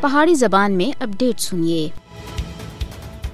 پہاڑی زبان میں اپڈیٹ سنیے۔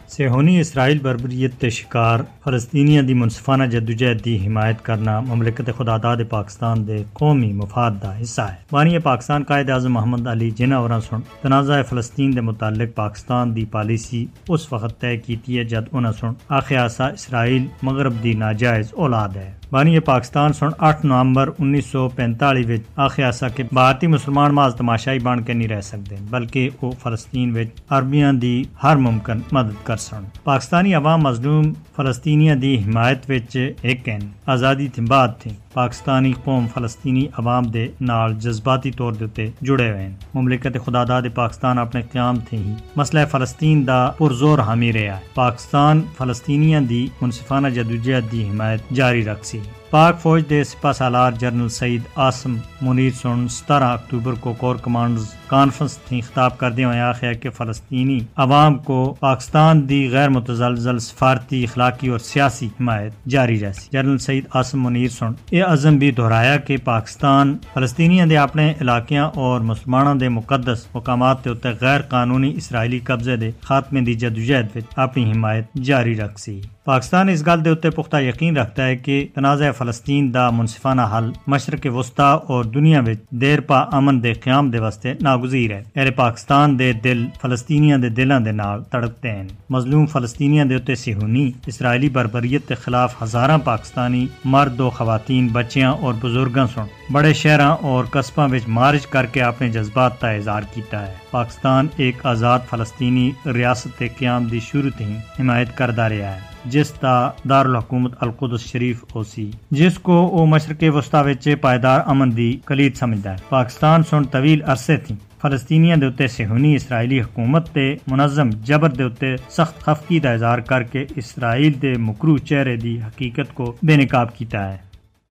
سہونی اسرائیل بربریت شکار فلسطینیاں دی منصفانہ جدوجہد دی حمایت کرنا مملکت خدا داد پاکستان دے قومی مفاد دا حصہ ہے۔ بانی پاکستان قائد اعظم محمد علی جنہ اور سن تنازع فلسطین دے متعلق پاکستان دی پالیسی اس وقت طے کیتی ہے جد انہاں سن آخیاسا اسرائیل مغرب دی ناجائز اولاد ہے۔ بانی پاکستان سن 8 نومبر 1945 وچ آخیاسا کہ بھارتی مسلمان ماز تماشائی بن کے نہیں رہ سکتے بلکہ وہ فلسطین وچ عربیاں دی ہر ممکن مدد کر سن پاکستانی عوام مظلوم فلسطینیاں دی حمایت وچ ایک ہیں آزادی تھی بعد تھی پاکستانی قوم فلسطینی عوام دے نال جذباتی طور دے جڑے ہوئے ہیں۔ مملکت خدا داد پاکستان اپنے قیام تھے ہی۔ مسئلہ فلسطین دا پرزور حامی رہا ہے۔ پاکستان فلسطینیاں دی منصفانہ جدوجہد دی حمایت جاری رکھ سی۔ پاک فوج دے سپا سالار جنرل سعید آسم منیر سن سترہ اکتوبر کو کور کمانڈز کانفرنس تھی خطاب کردے ہوئے آخیا کہ فلسطینی عوام کو پاکستان دی غیر متزلزل سفارتی، اخلاقی اور سیاسی حمایت جاری رہسی جنرل سعید آسم منیر سن یہ عزم بھی دہرایا کہ پاکستان فلسطینیاں دے اپنے علاقیاں اور مسلمانوں دے مقدس مقامات تے غیر قانونی اسرائیلی قبضے دے خاتمے دی جدوجہد اپنی حمایت جاری رکھ سی۔ پاکستان اس گل دے پختہ یقین رکھتا ہے کہ تنازع فلسطین دا منصفانہ حل مشرق وسطی اور دنیا وچ دیر پا امن دے قیام دے واسطے ناگزیر ہے۔ اہل پاکستان دے دل فلسطینیاں دے دلاں دے نال تڑپتے ہیں۔ مظلوم فلسطینیاں دے اوتے سہونی اسرائیلی بربریت کے خلاف ہزاراں پاکستانی مرد و خواتین، بچیاں اور بزرگاں سن۔ بڑے شہراں اور قصباں وچ مارچ کر کے اپنے جذبات کا اظہار کیتا ہے۔ پاکستان ایک آزاد فلسطینی ریاست قیام دی شروع ہی حمایت کردہ رہا ہے۔ جس دا دارالحکومت القدس شریف ہو سی جس کو او مشرق وسطی پائیدار امن دی کلید سمجھدا ہے۔ پاکستان سن طویل عرصے تھی، فلسطینیاں دے اتے سہونی اسرائیلی حکومت تے منظم جبر دے اتے سخت خفقی دا اظہار کر کے اسرائیل دے مکرو چہرے دی حقیقت کو بے نقاب کیتا ہے۔